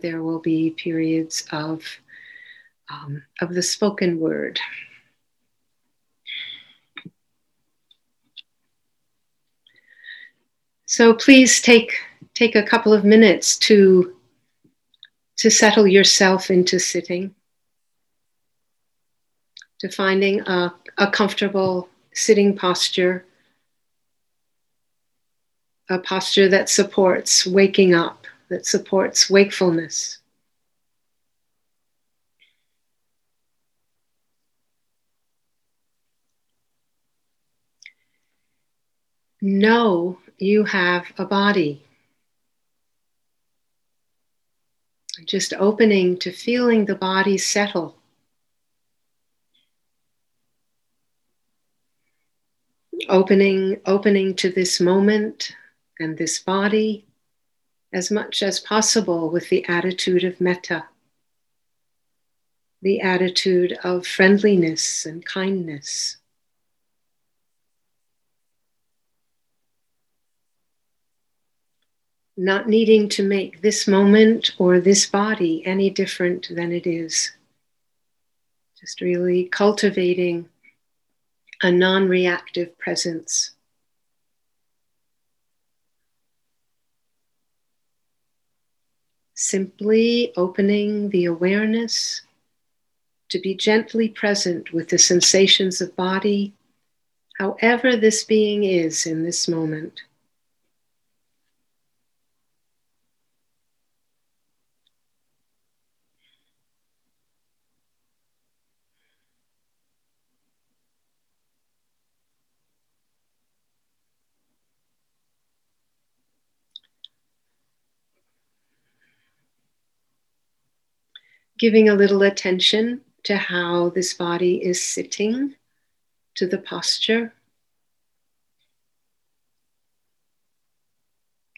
there will be periods of, um, of the spoken word. So please take, take a couple of minutes to, to settle yourself into sitting, to finding a, a comfortable sitting posture, a posture that supports waking up that supports wakefulness. Know you have a body. Just opening to feeling the body settle. Opening, opening to this moment and this body as much as possible with the attitude of metta, the attitude of friendliness and kindness. Not needing to make this moment or this body any different than it is. Just really cultivating a non reactive presence. Simply opening the awareness to be gently present with the sensations of body, however this being is in this moment. Giving a little attention to how this body is sitting, to the posture,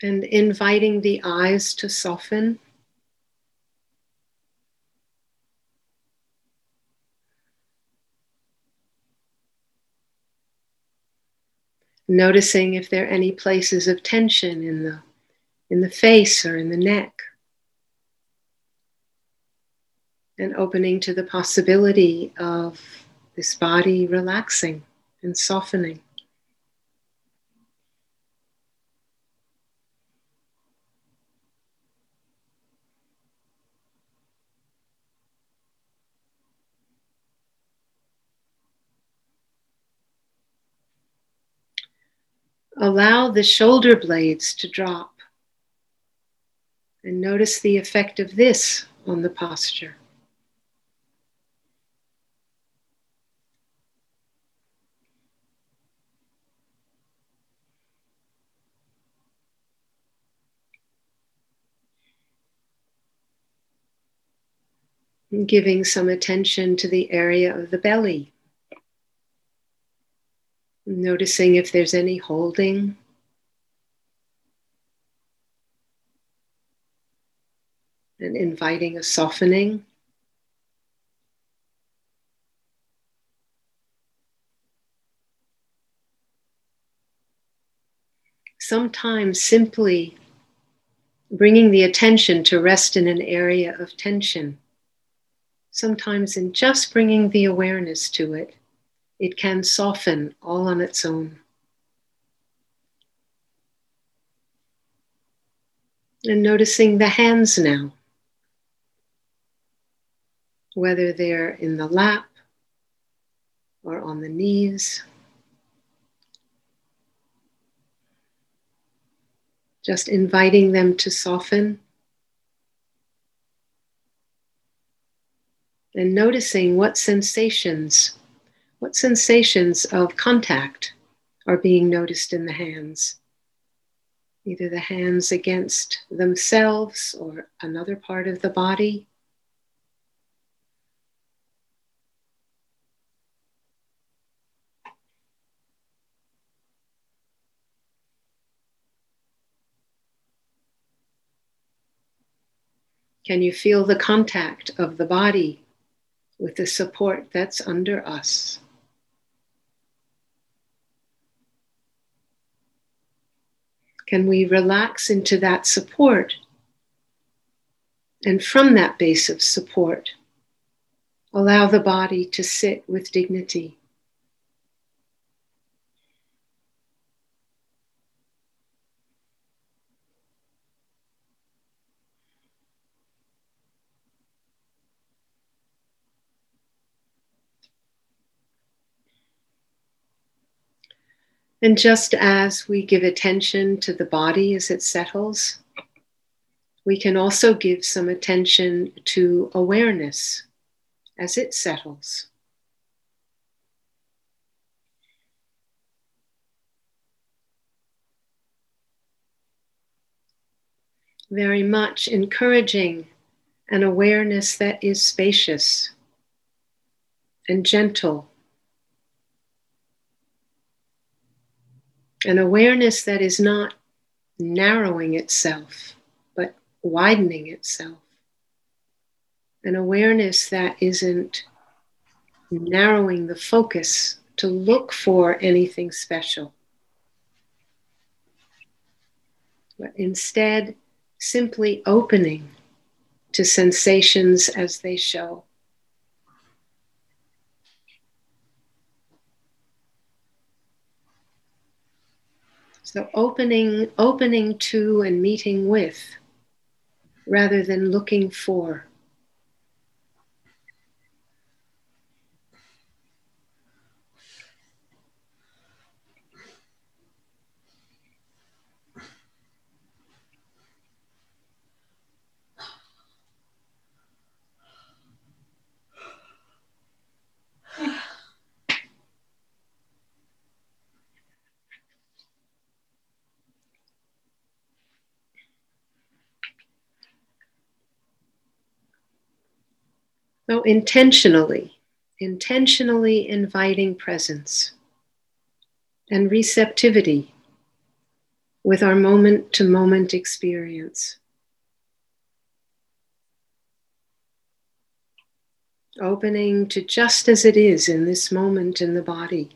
and inviting the eyes to soften. Noticing if there are any places of tension in the, in the face or in the neck. And opening to the possibility of this body relaxing and softening. Allow the shoulder blades to drop and notice the effect of this on the posture. Giving some attention to the area of the belly. Noticing if there's any holding. And inviting a softening. Sometimes simply bringing the attention to rest in an area of tension sometimes in just bringing the awareness to it, it can soften all on its own. And noticing the hands now, whether they're in the lap or on the knees. Just inviting them to soften. And noticing what sensations, what sensations of contact are being noticed in the hands. Either the hands against themselves or another part of the body. Can you feel the contact of the body with the support that's under us. Can we relax into that support And from that base of support, allow the body to sit with dignity. And just as we give attention to the body as it settles, we can also give some attention to awareness as it settles. Very much encouraging an awareness that is spacious and gentle An awareness that is not narrowing itself, but widening itself. An awareness that isn't narrowing the focus to look for anything special, but instead simply opening to sensations as they show. So opening, opening to and meeting with rather than looking for. So, intentionally, intentionally inviting presence and receptivity with our moment to moment experience. Opening to just as it is in this moment in the body.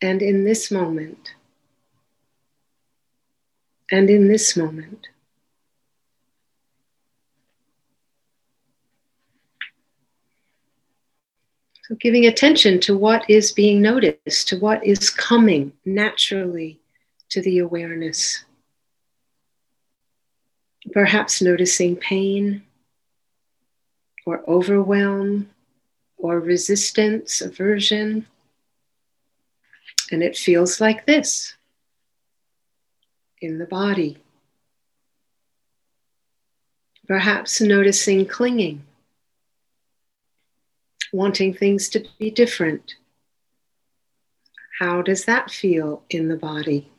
And in this moment. And in this moment. So, giving attention to what is being noticed, to what is coming naturally to the awareness. Perhaps noticing pain or overwhelm or resistance, aversion. And it feels like this in the body. Perhaps noticing clinging wanting things to be different. How does that feel in the body?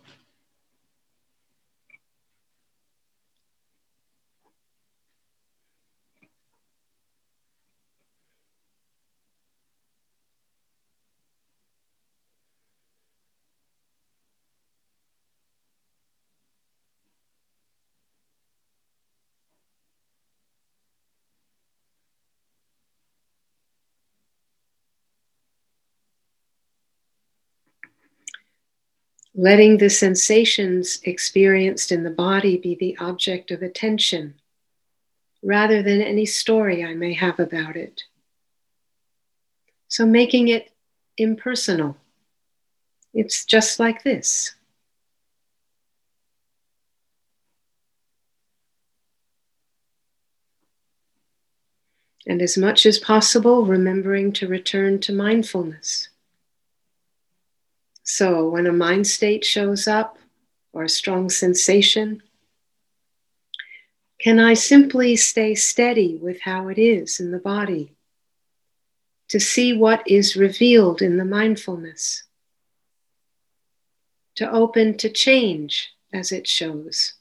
Letting the sensations experienced in the body be the object of attention rather than any story I may have about it. So making it impersonal. It's just like this. And as much as possible, remembering to return to mindfulness. So when a mind state shows up or a strong sensation, can I simply stay steady with how it is in the body to see what is revealed in the mindfulness, to open to change as it shows,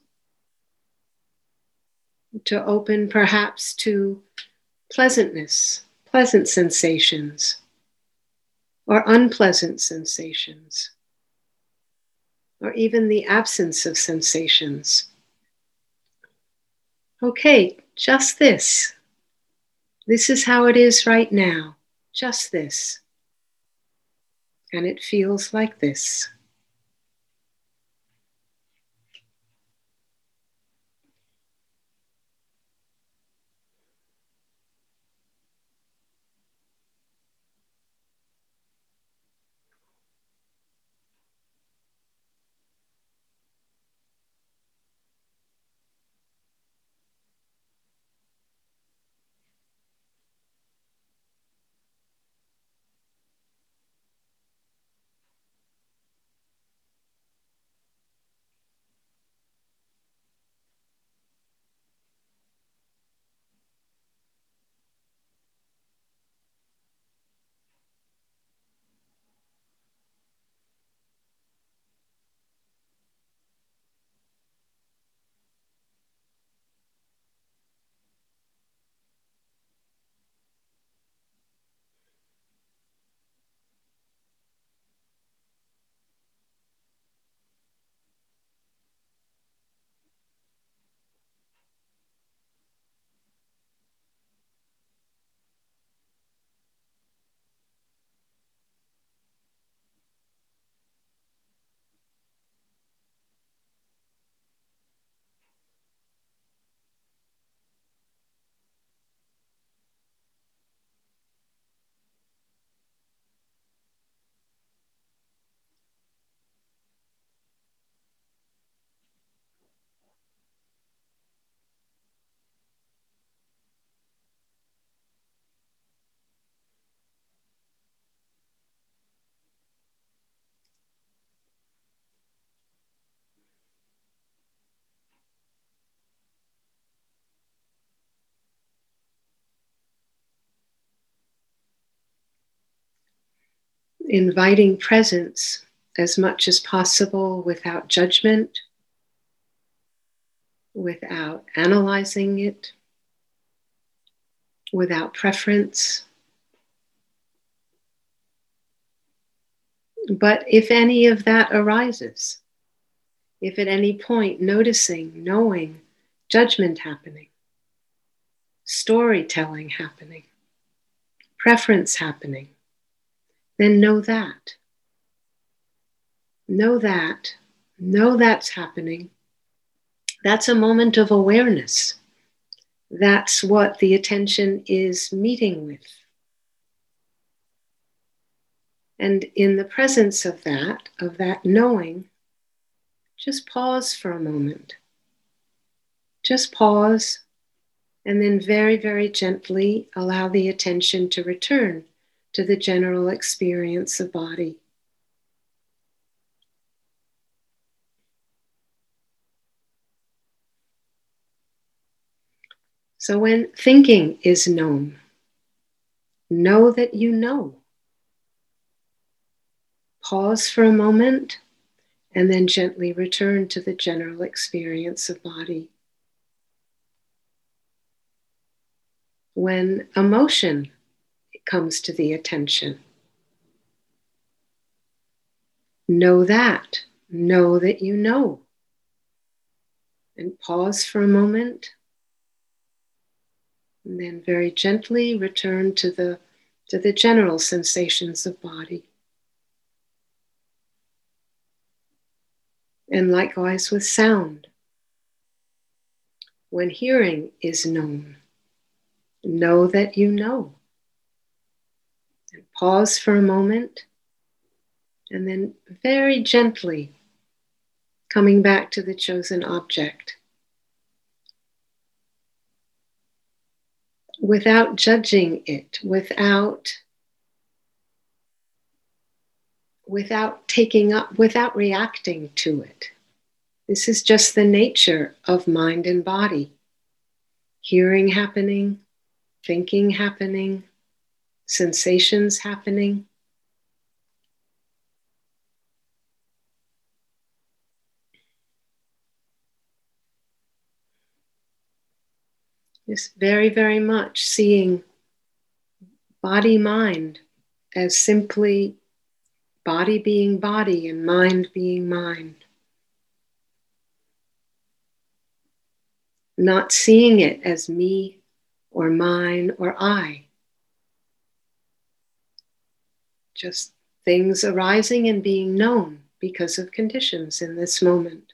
to open perhaps to pleasantness, pleasant sensations or unpleasant sensations, or even the absence of sensations. Okay, just this. This is how it is right now, just this. And it feels like this. Inviting presence as much as possible without judgment, without analyzing it, without preference. But if any of that arises, if at any point noticing, knowing, judgment happening, storytelling happening, preference happening, then know that. Know that. Know that's happening. That's a moment of awareness. That's what the attention is meeting with. And in the presence of that, of that knowing, just pause for a moment. Just pause and then very, very gently allow the attention to return to the general experience of body. So when thinking is known, know that you know. Pause for a moment and then gently return to the general experience of body. When emotion comes to the attention, know that. Know that you know. And pause for a moment and then very gently return to the, to the general sensations of body. And likewise with sound. When hearing is known, know that you know. Pause for a moment, and then very gently coming back to the chosen object. without judging it, without without taking up, without reacting to it. This is just the nature of mind and body. Hearing happening, thinking happening, sensations happening. is very, very much seeing body mind as simply body being body and mind being mind. Not seeing it as me or mine or I. Just things arising and being known because of conditions in this moment.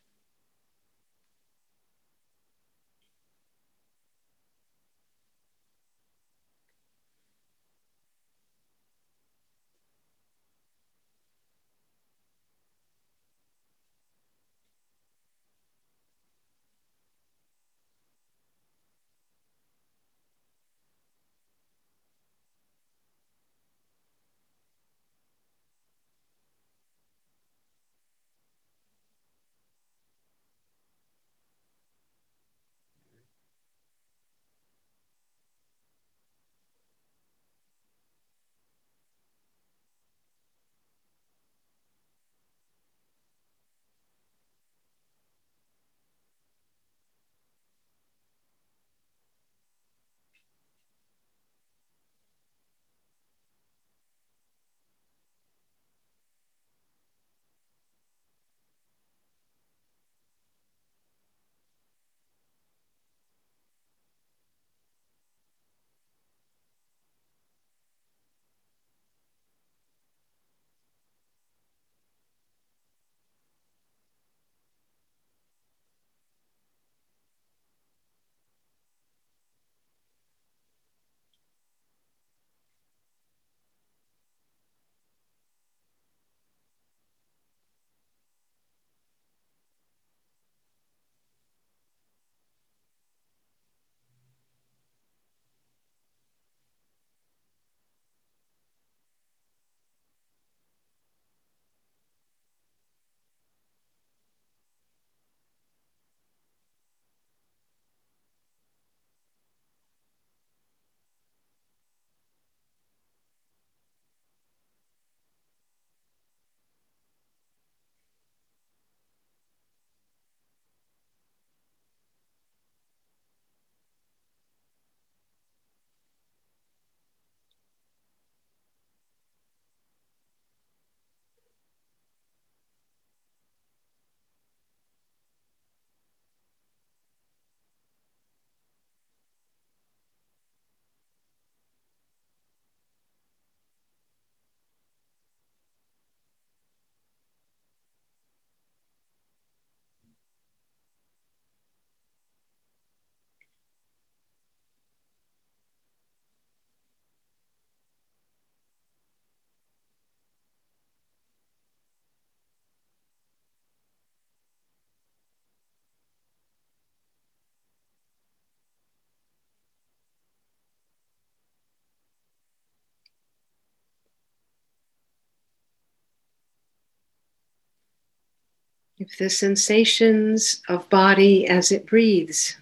If the sensations of body as it breathes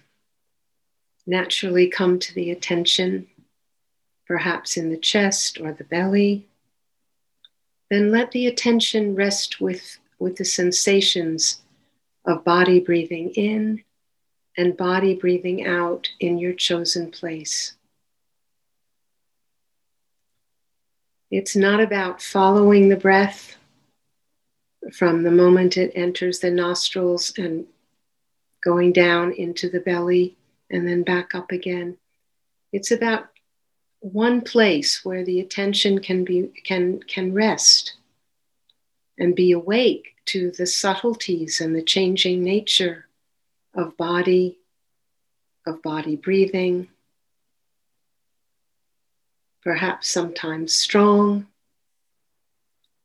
naturally come to the attention, perhaps in the chest or the belly, then let the attention rest with, with the sensations of body breathing in and body breathing out in your chosen place. It's not about following the breath from the moment it enters the nostrils and going down into the belly and then back up again. It's about one place where the attention can be can can rest and be awake to the subtleties and the changing nature of body of body breathing perhaps sometimes strong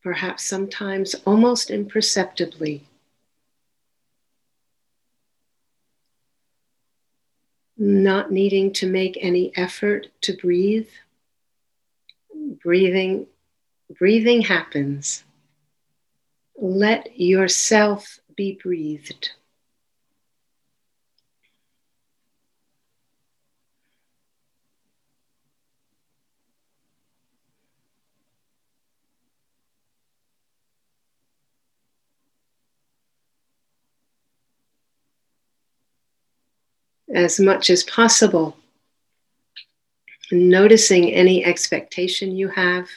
perhaps sometimes almost imperceptibly. Not needing to make any effort to breathe. Breathing, breathing happens. Let yourself be breathed. As much as possible, noticing any expectation you have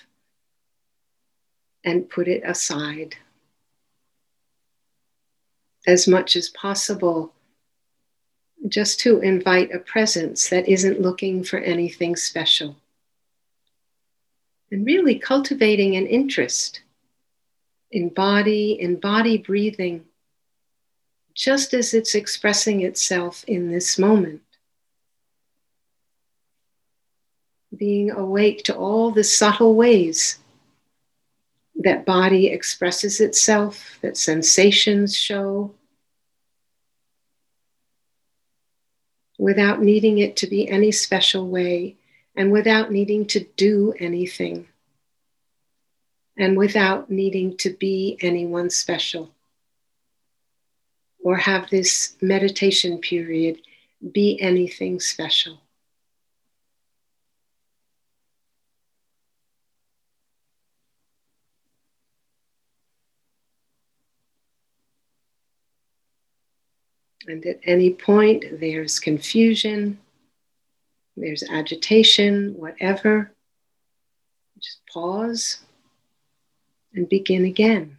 and put it aside. As much as possible, just to invite a presence that isn't looking for anything special. And really cultivating an interest in body, in body breathing just as it's expressing itself in this moment. Being awake to all the subtle ways that body expresses itself, that sensations show, without needing it to be any special way and without needing to do anything and without needing to be anyone special or have this meditation period be anything special. And at any point, there's confusion, there's agitation, whatever, just pause and begin again.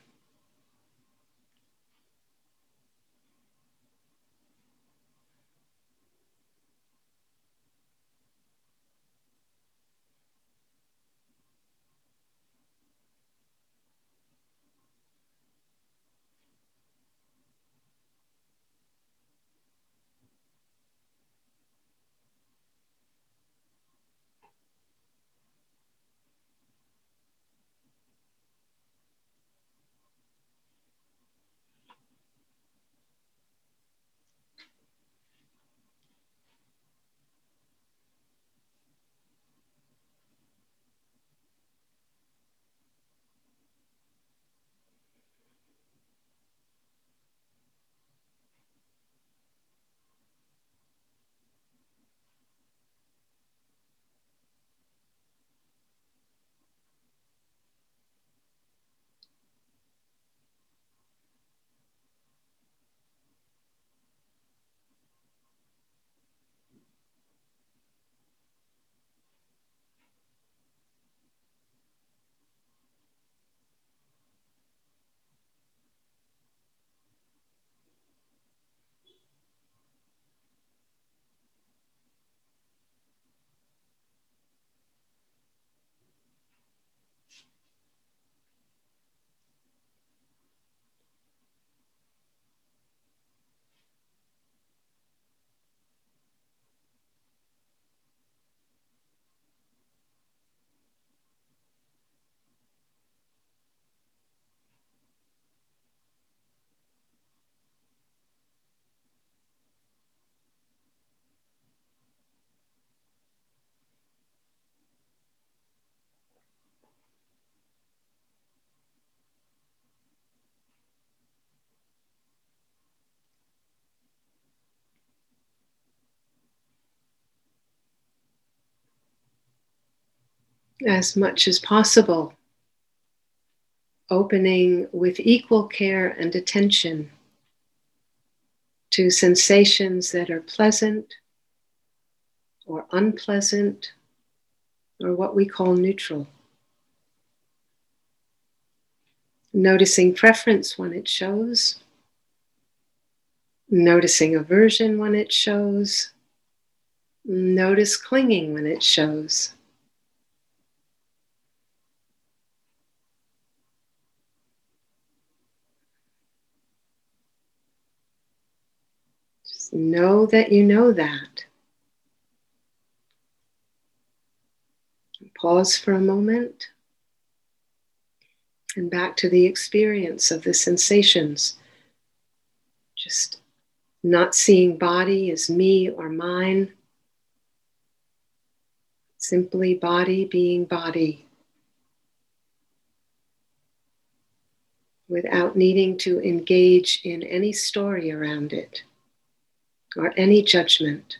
As much as possible, opening with equal care and attention to sensations that are pleasant or unpleasant or what we call neutral. Noticing preference when it shows, noticing aversion when it shows, notice clinging when it shows. Know that you know that. Pause for a moment and back to the experience of the sensations. Just not seeing body as me or mine, simply body being body. Without needing to engage in any story around it or any judgment.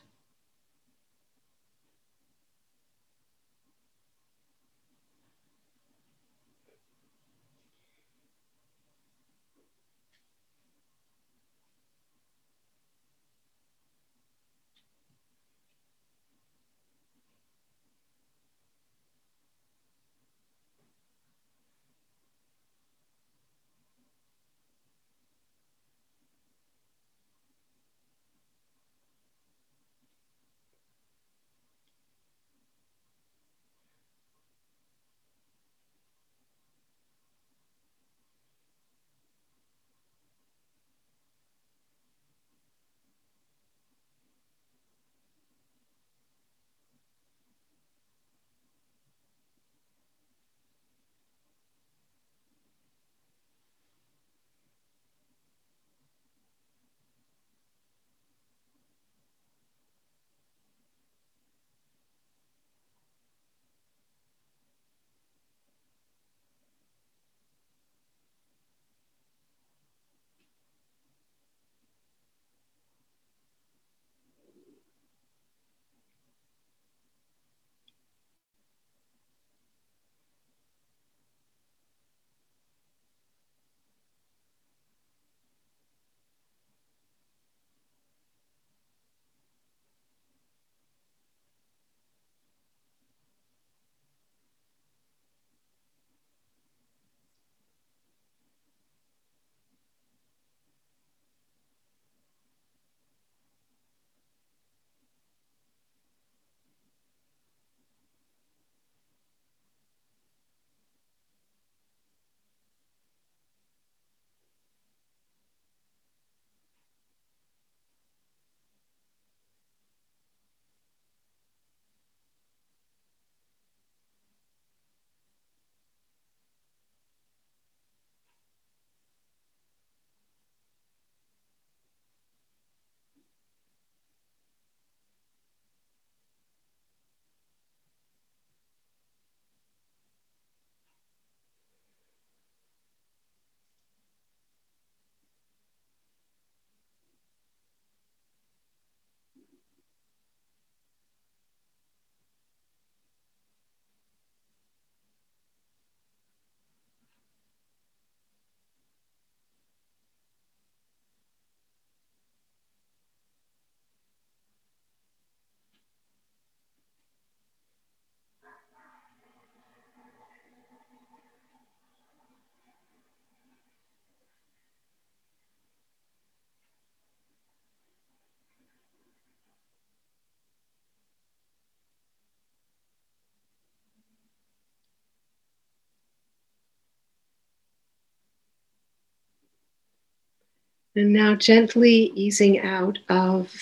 And now gently easing out of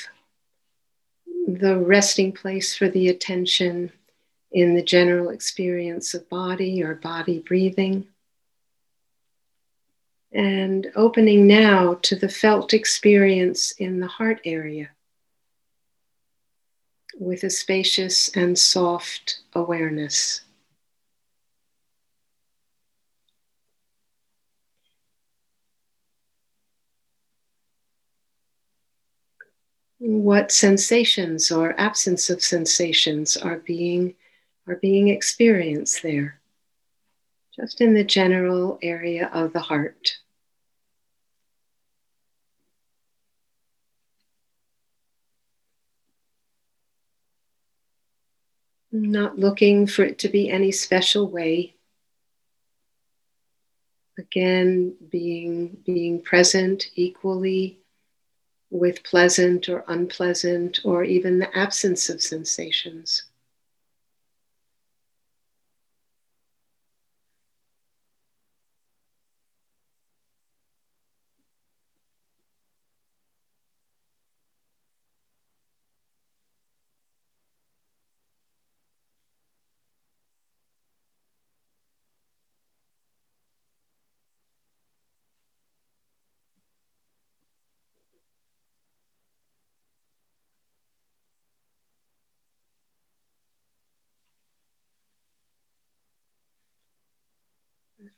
the resting place for the attention in the general experience of body or body breathing. And opening now to the felt experience in the heart area with a spacious and soft awareness. What sensations or absence of sensations are being are being experienced there, just in the general area of the heart. Not looking for it to be any special way. Again, being, being present equally with pleasant or unpleasant, or even the absence of sensations.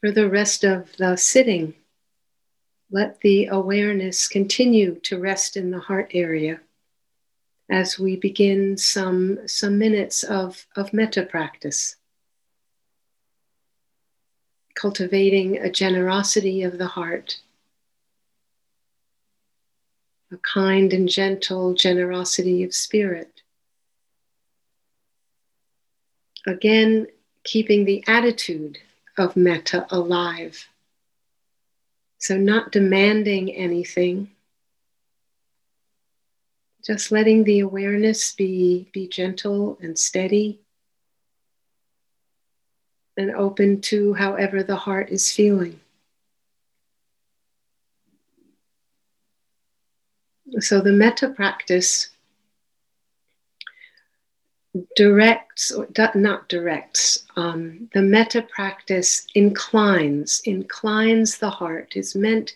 For the rest of the sitting, let the awareness continue to rest in the heart area as we begin some, some minutes of, of metta practice. Cultivating a generosity of the heart, a kind and gentle generosity of spirit. Again, keeping the attitude of metta alive. So, not demanding anything, just letting the awareness be, be gentle and steady and open to however the heart is feeling. So, the metta practice directs or not directs um, the metta practice inclines inclines the heart is meant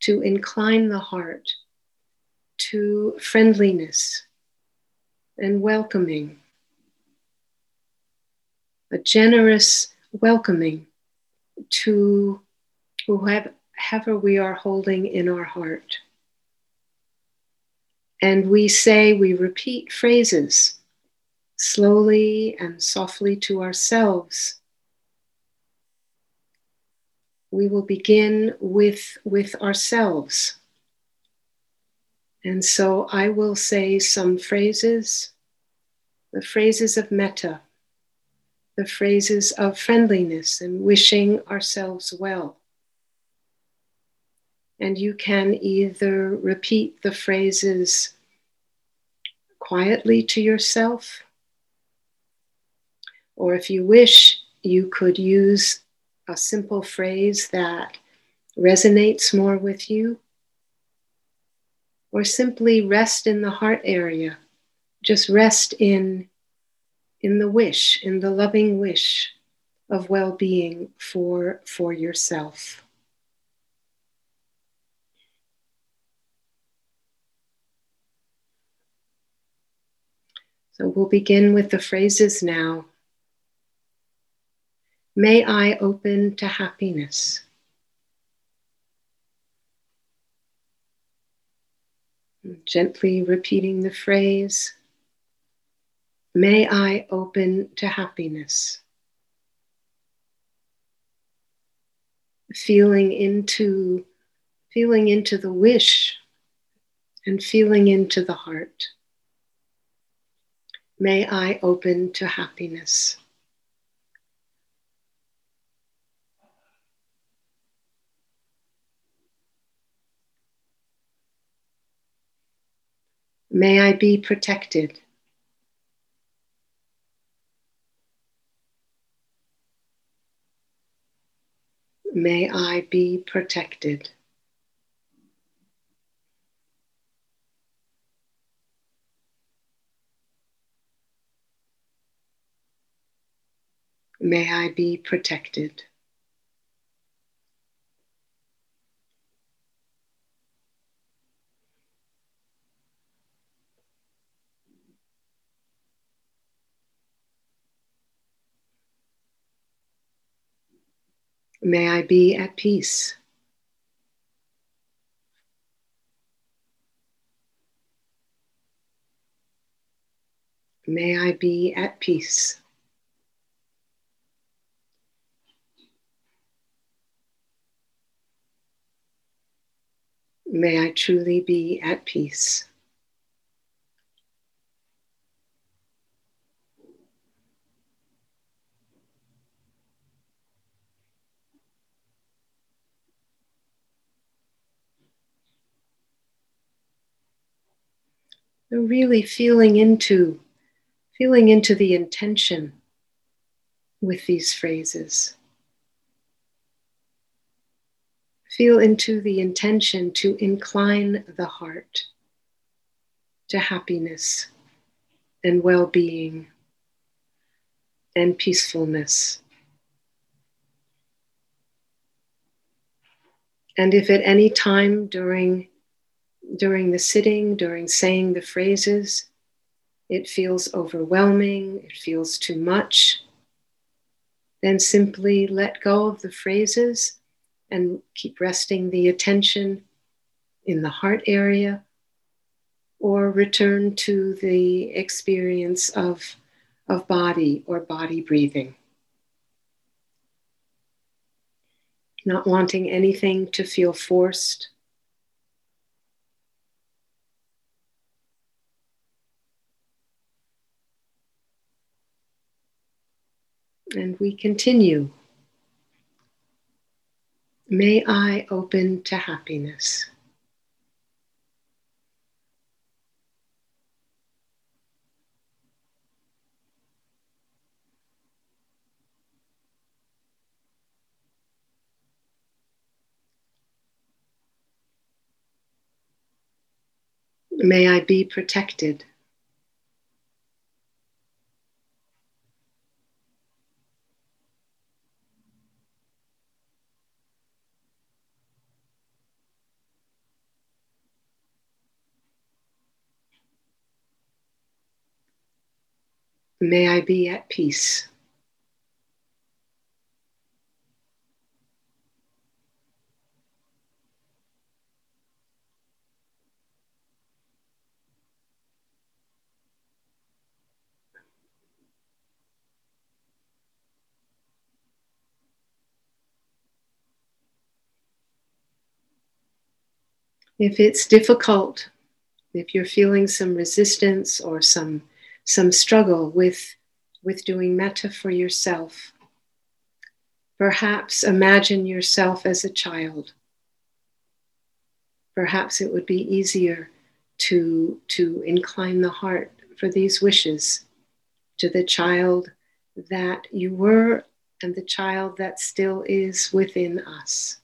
to incline the heart to friendliness and welcoming. A generous welcoming to whoever we are holding in our heart. And we say we repeat phrases slowly and softly to ourselves. We will begin with, with ourselves. And so I will say some phrases, the phrases of metta, the phrases of friendliness and wishing ourselves well. And you can either repeat the phrases quietly to yourself or if you wish, you could use a simple phrase that resonates more with you. Or simply rest in the heart area. Just rest in, in the wish, in the loving wish of well being for, for yourself. So we'll begin with the phrases now. May I open to happiness. Gently repeating the phrase, May I open to happiness. Feeling into, feeling into the wish and feeling into the heart. May I open to happiness. May I be protected. May I be protected. May I be protected. May I be at peace. May I be at peace. May I truly be at peace. Really feeling into feeling into the intention with these phrases. Feel into the intention to incline the heart to happiness and well-being and peacefulness. And if at any time during during the sitting, during saying the phrases, it feels overwhelming, it feels too much, then simply let go of the phrases and keep resting the attention in the heart area or return to the experience of, of body or body breathing. Not wanting anything to feel forced And we continue. May I open to happiness. May I be protected. May I be at peace. If it's difficult, if you're feeling some resistance or some some struggle with, with doing metta for yourself. Perhaps imagine yourself as a child. Perhaps it would be easier to, to incline the heart for these wishes to the child that you were and the child that still is within us.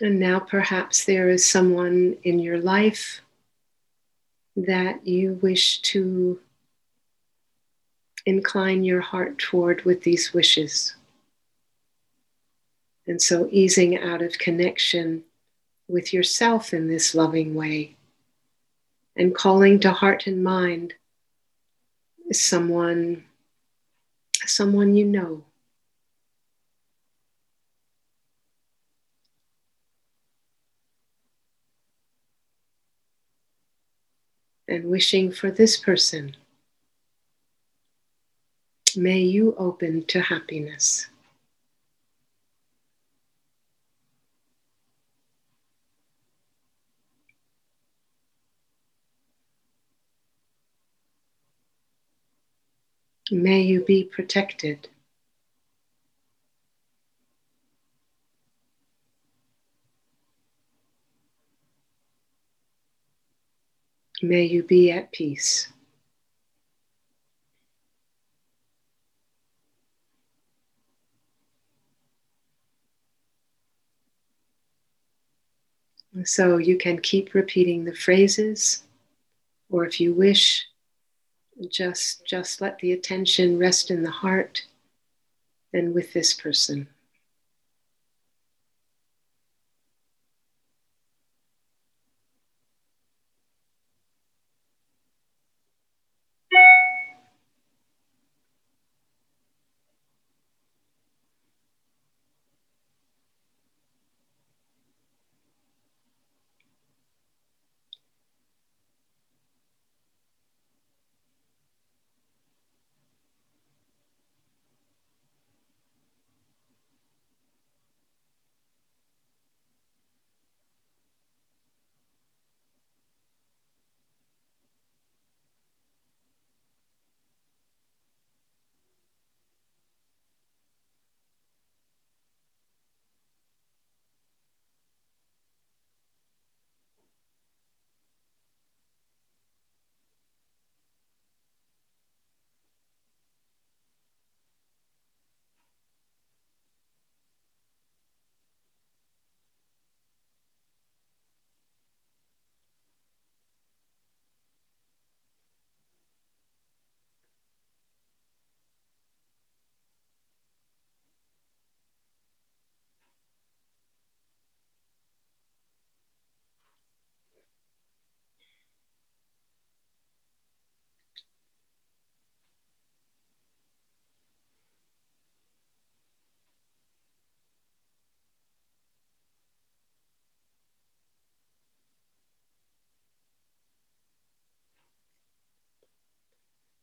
And now perhaps there is someone in your life that you wish to incline your heart toward with these wishes. And so easing out of connection with yourself in this loving way and calling to heart and mind someone someone you know and wishing for this person. May you open to happiness. May you be protected. May you be at peace. So you can keep repeating the phrases, or if you wish, just just let the attention rest in the heart and with this person.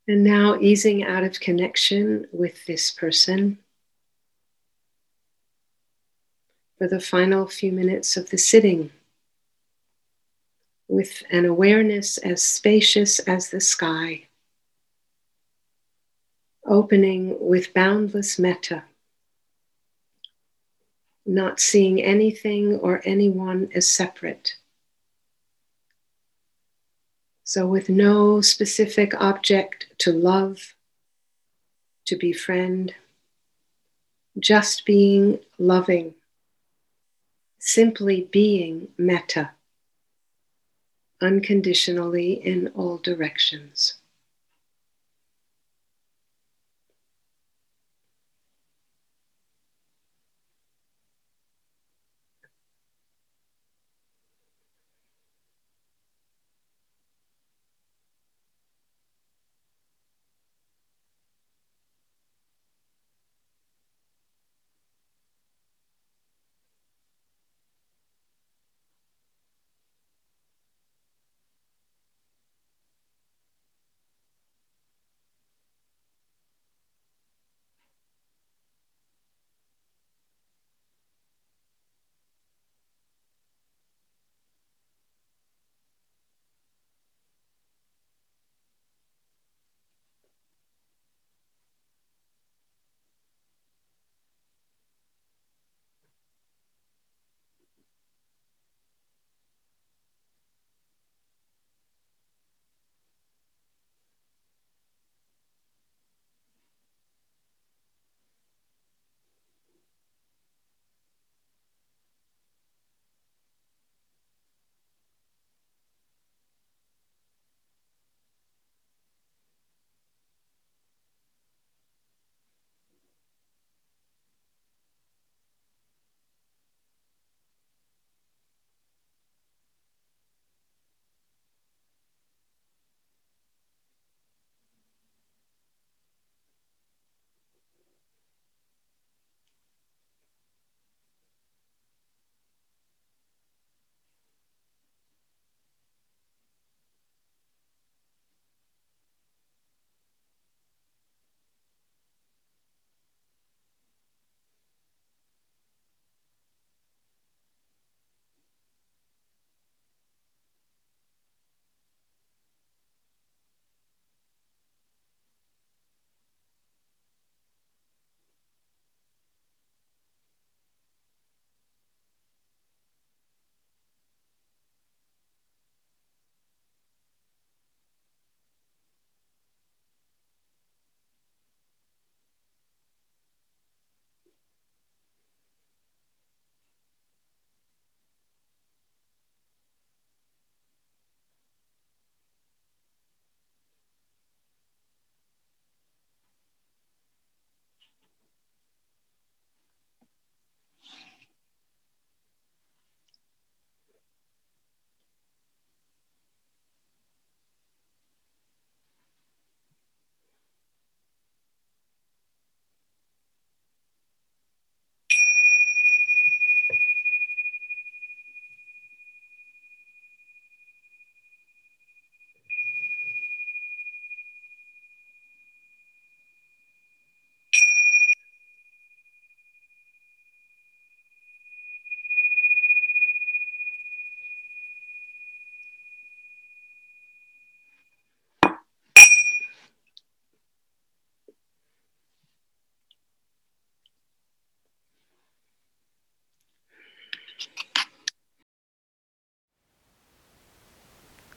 And now easing out of connection with this person. For the final few minutes of the sitting. With an awareness as spacious as the sky, opening with boundless metta, not seeing anything or anyone as separate so, with no specific object to love, to befriend, just being loving, simply being metta, unconditionally in all directions.